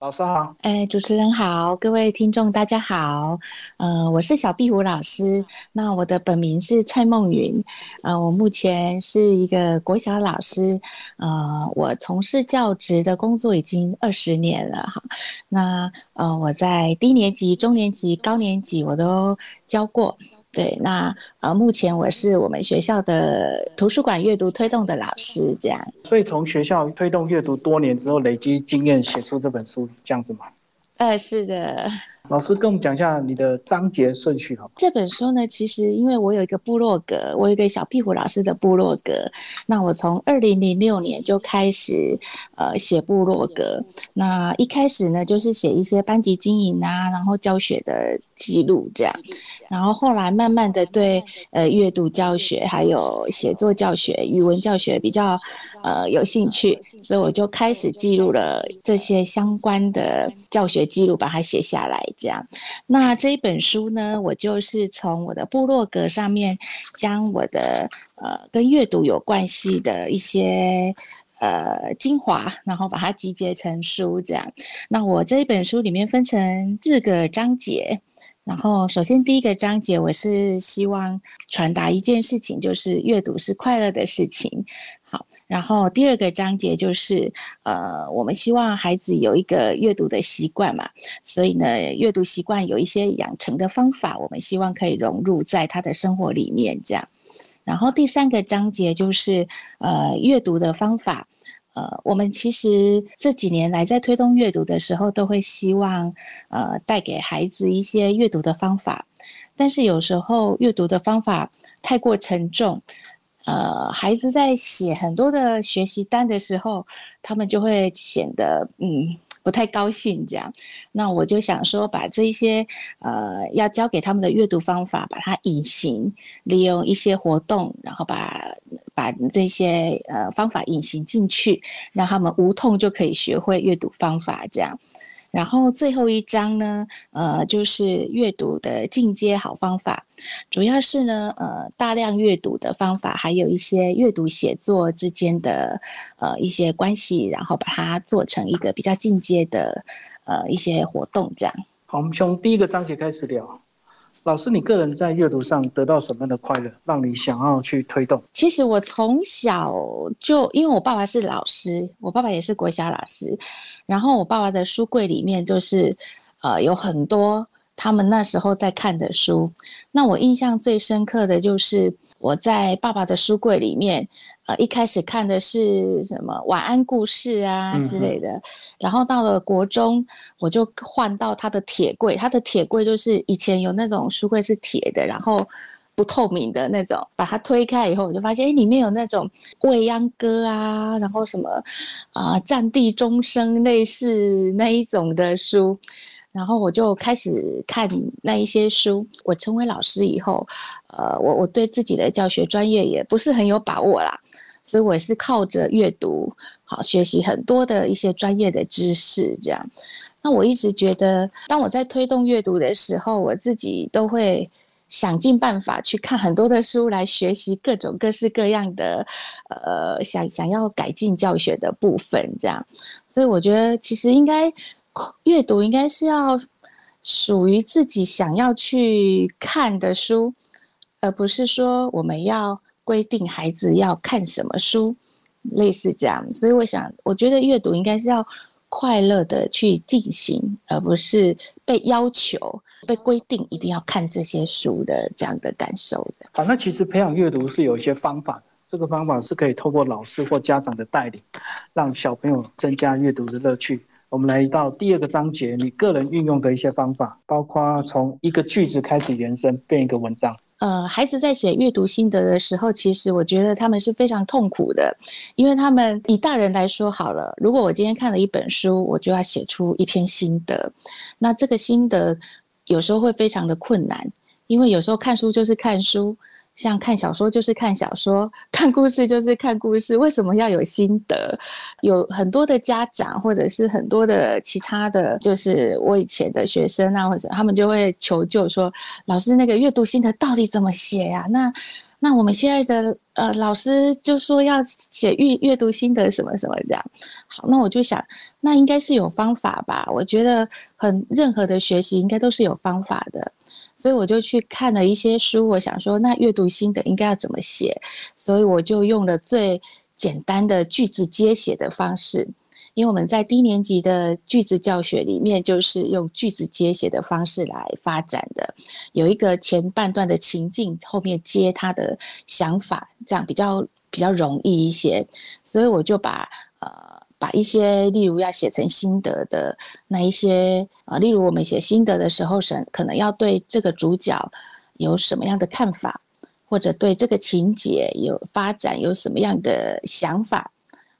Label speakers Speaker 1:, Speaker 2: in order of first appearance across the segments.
Speaker 1: 老师好，
Speaker 2: 哎，主持人好，各位听众大家好，呃，我是小壁虎老师，那我的本名是蔡梦云，呃，我目前是一个国小老师，呃，我从事教职的工作已经二十年了哈，那呃，我在低年级、中年级、高年级我都教过。对，那呃，目前我是我们学校的图书馆阅读推动的老师，这样。
Speaker 1: 所以从学校推动阅读多年之后，累积经验，写出这本书，这样子吗？
Speaker 2: 呃，是的。
Speaker 1: 老师跟我们讲一下你的章节顺序好。
Speaker 2: 这本书呢，其实因为我有一个部落格，我有一个小壁虎老师的部落格。那我从二零零六年就开始呃写部落格。那一开始呢，就是写一些班级经营啊，然后教学的记录这样。然后后来慢慢的对呃阅读教学还有写作教学、语文教学比较呃有兴趣，所以我就开始记录了这些相关的教学记录，把它写下来。这样，那这一本书呢，我就是从我的部落格上面，将我的呃跟阅读有关系的一些呃精华，然后把它集结成书。这样，那我这一本书里面分成四个章节，然后首先第一个章节，我是希望传达一件事情，就是阅读是快乐的事情。好，然后第二个章节就是，呃，我们希望孩子有一个阅读的习惯嘛，所以呢，阅读习惯有一些养成的方法，我们希望可以融入在他的生活里面这样。然后第三个章节就是，呃，阅读的方法，呃，我们其实这几年来在推动阅读的时候，都会希望，呃，带给孩子一些阅读的方法，但是有时候阅读的方法太过沉重。呃，孩子在写很多的学习单的时候，他们就会显得嗯不太高兴这样。那我就想说，把这些呃要教给他们的阅读方法，把它隐形，利用一些活动，然后把把这些呃方法隐形进去，让他们无痛就可以学会阅读方法这样。然后最后一章呢，呃，就是阅读的进阶好方法，主要是呢，呃，大量阅读的方法，还有一些阅读写作之间的呃一些关系，然后把它做成一个比较进阶的呃一些活动，这样。
Speaker 1: 好，我们从第一个章节开始聊。老师，你个人在阅读上得到什么样的快乐，让你想要去推动？
Speaker 2: 其实我从小就，因为我爸爸是老师，我爸爸也是国小老师，然后我爸爸的书柜里面就是，呃，有很多他们那时候在看的书。那我印象最深刻的就是我在爸爸的书柜里面。一开始看的是什么晚安故事啊之类的，然后到了国中，我就换到他的铁柜。他的铁柜就是以前有那种书柜是铁的，然后不透明的那种。把它推开以后，我就发现，哎，里面有那种未央歌啊，然后什么啊，战地钟声类似那一种的书。然后我就开始看那一些书。我成为老师以后，呃，我我对自己的教学专业也不是很有把握啦，所以我是靠着阅读，好学习很多的一些专业的知识。这样，那我一直觉得，当我在推动阅读的时候，我自己都会想尽办法去看很多的书来学习各种各式各样的，呃，想想要改进教学的部分。这样，所以我觉得其实应该。阅读应该是要属于自己想要去看的书，而不是说我们要规定孩子要看什么书，类似这样。所以我想，我觉得阅读应该是要快乐的去进行，而不是被要求、被规定一定要看这些书的这样的感受的。
Speaker 1: 好，那其实培养阅读是有一些方法，这个方法是可以透过老师或家长的带领，让小朋友增加阅读的乐趣。我们来到第二个章节，你个人运用的一些方法，包括从一个句子开始延伸变一个文章。
Speaker 2: 呃，孩子在写阅读心得的时候，其实我觉得他们是非常痛苦的，因为他们以大人来说好了，如果我今天看了一本书，我就要写出一篇心得，那这个心得有时候会非常的困难，因为有时候看书就是看书。像看小说就是看小说，看故事就是看故事。为什么要有心得？有很多的家长或者是很多的其他的就是我以前的学生啊，或者他们就会求救说：“老师，那个阅读心得到底怎么写呀？”那那我们现在的呃老师就说要写阅阅读心得什么什么这样。好，那我就想，那应该是有方法吧？我觉得很任何的学习应该都是有方法的，所以我就去看了一些书。我想说，那阅读心得应该要怎么写？所以我就用了最简单的句子接写的方式。因为我们在低年级的句子教学里面，就是用句子接写的方式来发展的，有一个前半段的情境，后面接他的想法，这样比较比较容易一些。所以我就把呃把一些例如要写成心得的那一些啊，例如我们写心得的时候，神可能要对这个主角有什么样的看法，或者对这个情节有发展有什么样的想法，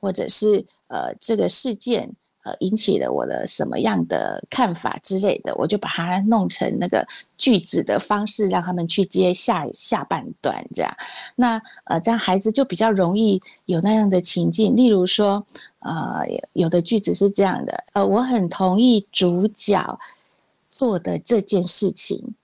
Speaker 2: 或者是。呃，这个事件呃引起了我的什么样的看法之类的，我就把它弄成那个句子的方式，让他们去接下下半段这样。那呃，这样孩子就比较容易有那样的情境。例如说，呃，有的句子是这样的：呃，我很同意主角做的这件事情，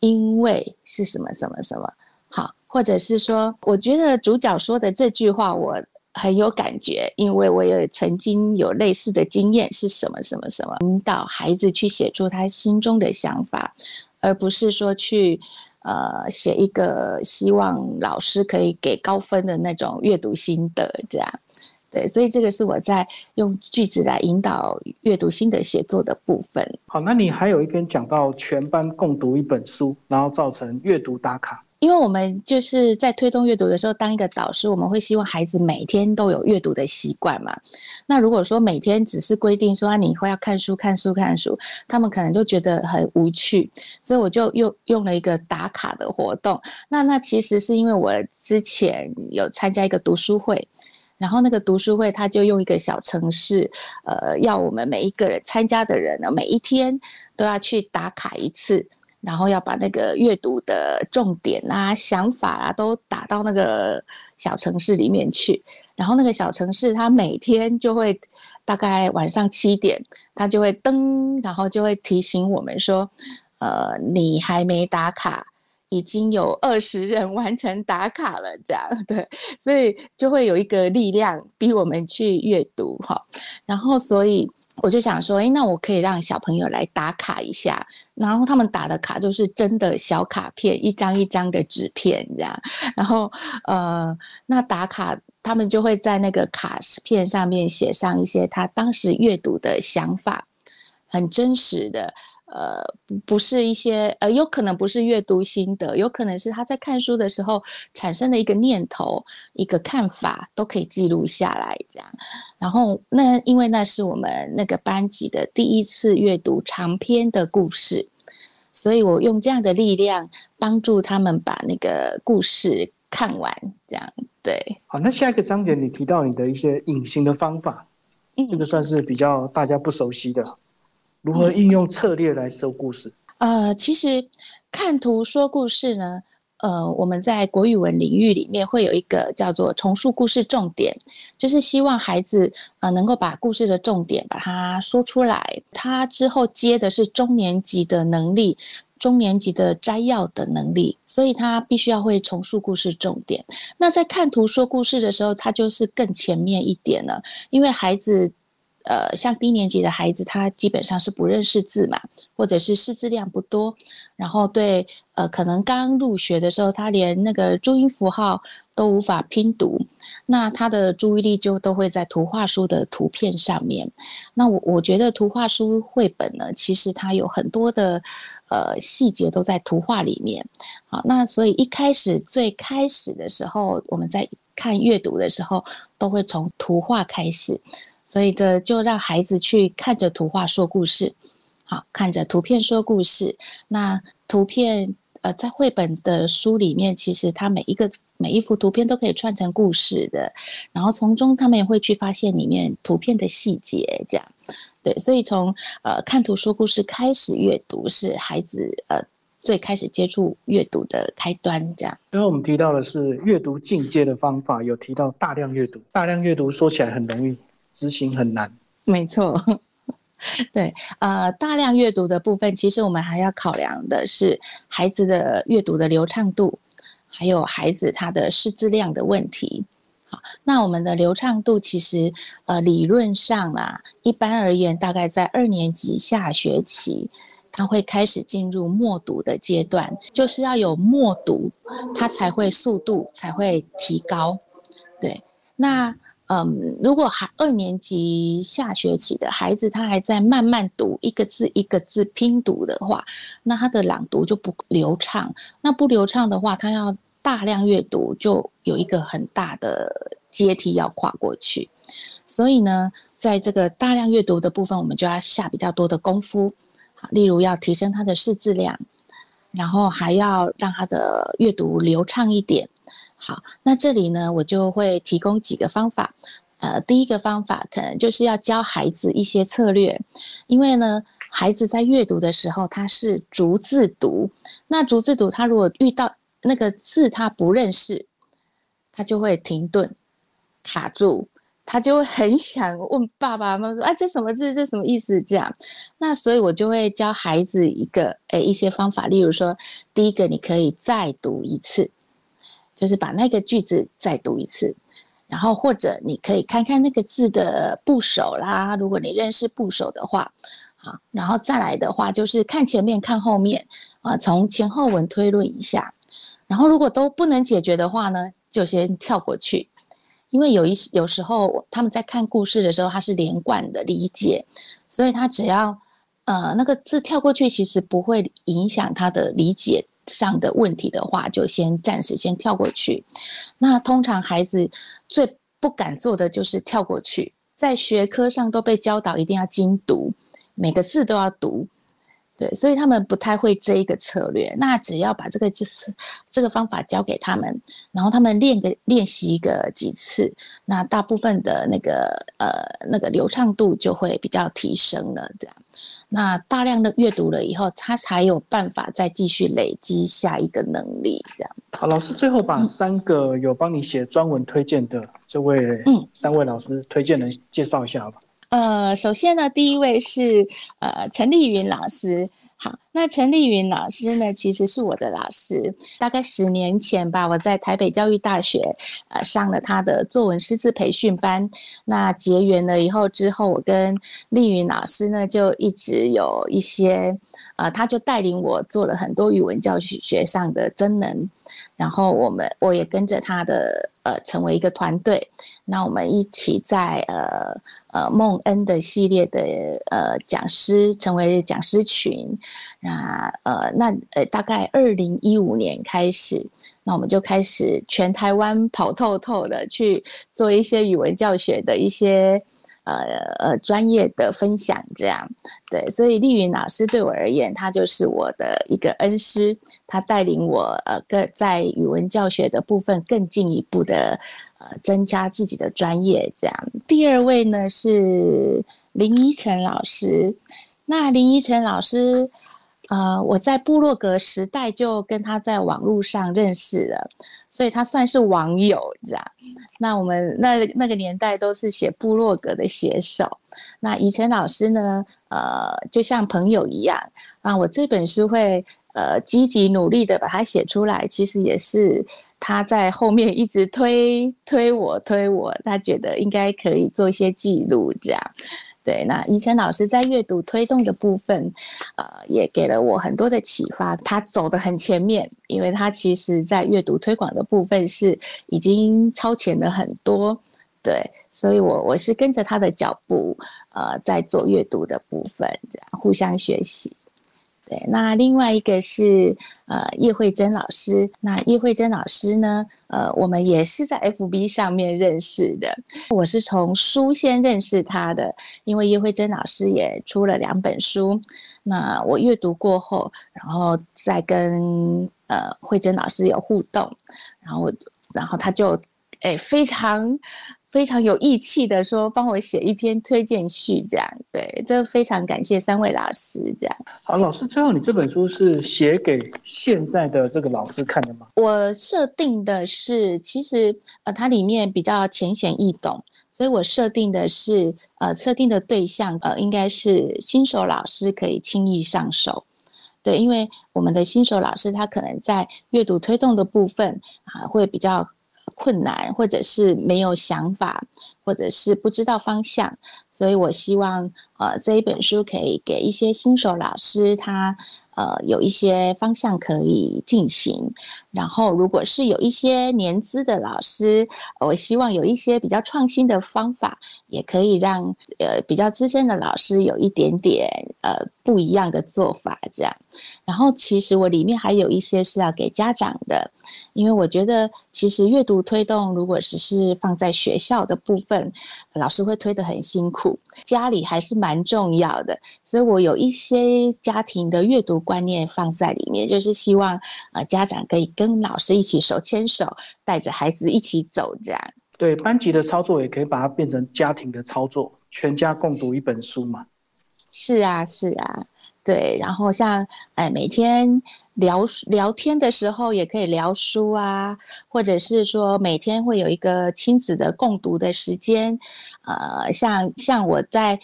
Speaker 2: 因为是什么什么什么好，或者是说，我觉得主角说的这句话，我。很有感觉，因为我也曾经有类似的经验，是什么什么什么引导孩子去写出他心中的想法，而不是说去呃写一个希望老师可以给高分的那种阅读心得，这样对，所以这个是我在用句子来引导阅读心得写作的部分。
Speaker 1: 好，那你还有一篇讲到全班共读一本书，然后造成阅读打卡。
Speaker 2: 因为我们就是在推动阅读的时候，当一个导师，我们会希望孩子每天都有阅读的习惯嘛。那如果说每天只是规定说啊，你会要看书、看书、看书，他们可能就觉得很无趣。所以我就用用了一个打卡的活动。那那其实是因为我之前有参加一个读书会，然后那个读书会他就用一个小程式，呃，要我们每一个人参加的人呢，每一天都要去打卡一次。然后要把那个阅读的重点啊、想法啊都打到那个小城市里面去。然后那个小城市，它每天就会大概晚上七点，它就会噔，然后就会提醒我们说：“呃，你还没打卡，已经有二十人完成打卡了。”这样对，所以就会有一个力量逼我们去阅读哈。然后所以。我就想说，哎，那我可以让小朋友来打卡一下，然后他们打的卡都是真的小卡片，一张一张的纸片这样。然后，呃，那打卡他们就会在那个卡片上面写上一些他当时阅读的想法，很真实的。呃，不不是一些呃，有可能不是阅读心得，有可能是他在看书的时候产生的一个念头、一个看法，都可以记录下来这样。然后那因为那是我们那个班级的第一次阅读长篇的故事，所以我用这样的力量帮助他们把那个故事看完，这样对。
Speaker 1: 好，那下一个章节你提到你的一些隐形的方法，这个算是比较大家不熟悉的。如何运用策略来说故事？
Speaker 2: 呃，其实看图说故事呢，呃，我们在国语文领域里面会有一个叫做重述故事重点，就是希望孩子呃能够把故事的重点把它说出来。他之后接的是中年级的能力，中年级的摘要的能力，所以他必须要会重述故事重点。那在看图说故事的时候，他就是更前面一点了，因为孩子。呃，像低年级的孩子，他基本上是不认识字嘛，或者是识字量不多，然后对，呃，可能刚入学的时候，他连那个注音符号都无法拼读，那他的注意力就都会在图画书的图片上面。那我我觉得图画书绘本呢，其实它有很多的呃细节都在图画里面。好，那所以一开始最开始的时候，我们在看阅读的时候，都会从图画开始。所以的，就让孩子去看着图画说故事，好，看着图片说故事。那图片，呃，在绘本的书里面，其实它每一个每一幅图片都可以串成故事的。然后从中，他们也会去发现里面图片的细节，这样。对，所以从呃看图说故事开始阅读，是孩子呃最开始接触阅读的开端，这样。
Speaker 1: 最后我们提到的是阅读进阶的方法，有提到大量阅读，大量阅读说起来很容易。执行很难，
Speaker 2: 没错，对，呃，大量阅读的部分，其实我们还要考量的是孩子的阅读的流畅度，还有孩子他的识字量的问题。好，那我们的流畅度其实呃理论上啊，一般而言大概在二年级下学期，他会开始进入默读的阶段，就是要有默读，他才会速度才会提高。对，那。嗯，如果还二年级下学期的孩子，他还在慢慢读一个字一个字拼读的话，那他的朗读就不流畅。那不流畅的话，他要大量阅读，就有一个很大的阶梯要跨过去。所以呢，在这个大量阅读的部分，我们就要下比较多的功夫。例如要提升他的识字量，然后还要让他的阅读流畅一点。好，那这里呢，我就会提供几个方法。呃，第一个方法可能就是要教孩子一些策略，因为呢，孩子在阅读的时候他是逐字读，那逐字读，他如果遇到那个字他不认识，他就会停顿、卡住，他就会很想问爸爸妈妈说：“啊，这什么字？这什么意思？”这样，那所以我就会教孩子一个诶一些方法，例如说，第一个你可以再读一次。就是把那个句子再读一次，然后或者你可以看看那个字的部首啦，如果你认识部首的话，好，然后再来的话就是看前面看后面啊，从前后文推论一下，然后如果都不能解决的话呢，就先跳过去，因为有一有时候他们在看故事的时候，他是连贯的理解，所以他只要呃那个字跳过去，其实不会影响他的理解。上的问题的话，就先暂时先跳过去。那通常孩子最不敢做的就是跳过去，在学科上都被教导一定要精读，每个字都要读。对，所以他们不太会这一个策略。那只要把这个就是这个方法教给他们，然后他们练个练习一个几次，那大部分的那个呃那个流畅度就会比较提升了。这样，那大量的阅读了以后，他才有办法再继续累积下一个能力。这样。
Speaker 1: 好，老师最后把三个有帮你写专文推荐的这位嗯三位老师推荐人介绍一下吧。
Speaker 2: 呃，首先呢，第一位是呃陈丽云老师。好，那陈丽云老师呢，其实是我的老师。大概十年前吧，我在台北教育大学呃上了他的作文师资培训班。那结缘了以后，之后我跟丽云老师呢，就一直有一些。啊，他就带领我做了很多语文教学上的增能，然后我们我也跟着他的呃成为一个团队，那我们一起在呃呃孟恩的系列的呃讲师成为讲师群，那呃那呃大概二零一五年开始，那我们就开始全台湾跑透透的去做一些语文教学的一些。呃呃，专业的分享这样，对，所以丽云老师对我而言，他就是我的一个恩师，他带领我呃，更在语文教学的部分更进一步的呃，增加自己的专业这样。第二位呢是林依晨老师，那林依晨老师，呃，我在部落格时代就跟他在网络上认识了。所以他算是网友这样，那我们那那个年代都是写部落格的写手。那以晨老师呢，呃，就像朋友一样啊。我这本书会呃积极努力的把它写出来，其实也是他在后面一直推推我推我，他觉得应该可以做一些记录这样。对，那以前老师在阅读推动的部分，呃，也给了我很多的启发。他走的很前面，因为他其实在阅读推广的部分是已经超前了很多。对，所以我我是跟着他的脚步，呃，在做阅读的部分，这样互相学习。对，那另外一个是呃叶慧珍老师。那叶慧珍老师呢，呃，我们也是在 FB 上面认识的。我是从书先认识他的，因为叶慧珍老师也出了两本书。那我阅读过后，然后再跟呃慧珍老师有互动，然后然后他就诶非常。非常有义气的说，帮我写一篇推荐序，这样对，这非常感谢三位老师，这样。
Speaker 1: 好，老师，最后你这本书是写给现在的这个老师看的吗？
Speaker 2: 我设定的是，其实呃，它里面比较浅显易懂，所以我设定的是呃，设定的对象呃，应该是新手老师可以轻易上手。对，因为我们的新手老师他可能在阅读推动的部分啊会比较困难，或者是没有想法，或者是不知道方向，所以我希望呃这一本书可以给一些新手老师他。呃，有一些方向可以进行，然后如果是有一些年资的老师，我希望有一些比较创新的方法，也可以让呃比较资深的老师有一点点呃不一样的做法，这样。然后其实我里面还有一些是要给家长的，因为我觉得其实阅读推动如果只是放在学校的部分，老师会推得很辛苦，家里还是蛮重要的，所以我有一些家庭的阅读。观念放在里面，就是希望呃家长可以跟老师一起手牵手，带着孩子一起走，这样。
Speaker 1: 对班级的操作也可以把它变成家庭的操作，全家共读一本书嘛。
Speaker 2: 是啊，是啊，对。然后像哎每天聊聊天的时候也可以聊书啊，或者是说每天会有一个亲子的共读的时间。呃，像像我在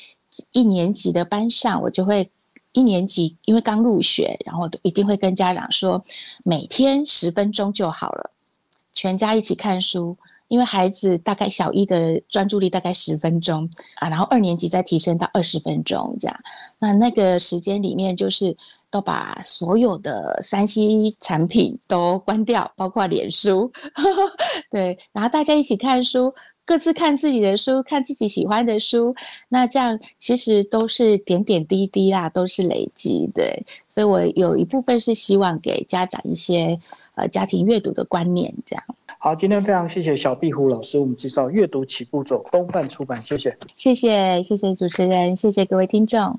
Speaker 2: 一年级的班上，我就会。一年级因为刚入学，然后一定会跟家长说，每天十分钟就好了，全家一起看书。因为孩子大概小一的专注力大概十分钟啊，然后二年级再提升到二十分钟这样。那那个时间里面，就是都把所有的三 C 产品都关掉，包括脸书，对，然后大家一起看书。各自看自己的书，看自己喜欢的书，那这样其实都是点点滴滴啦，都是累积，对。所以我有一部分是希望给家长一些呃家庭阅读的观念，这样。
Speaker 1: 好，今天非常谢谢小壁虎老师，我们介绍阅读起步走，东范出版，谢谢。
Speaker 2: 谢谢谢谢主持人，谢谢各位听众。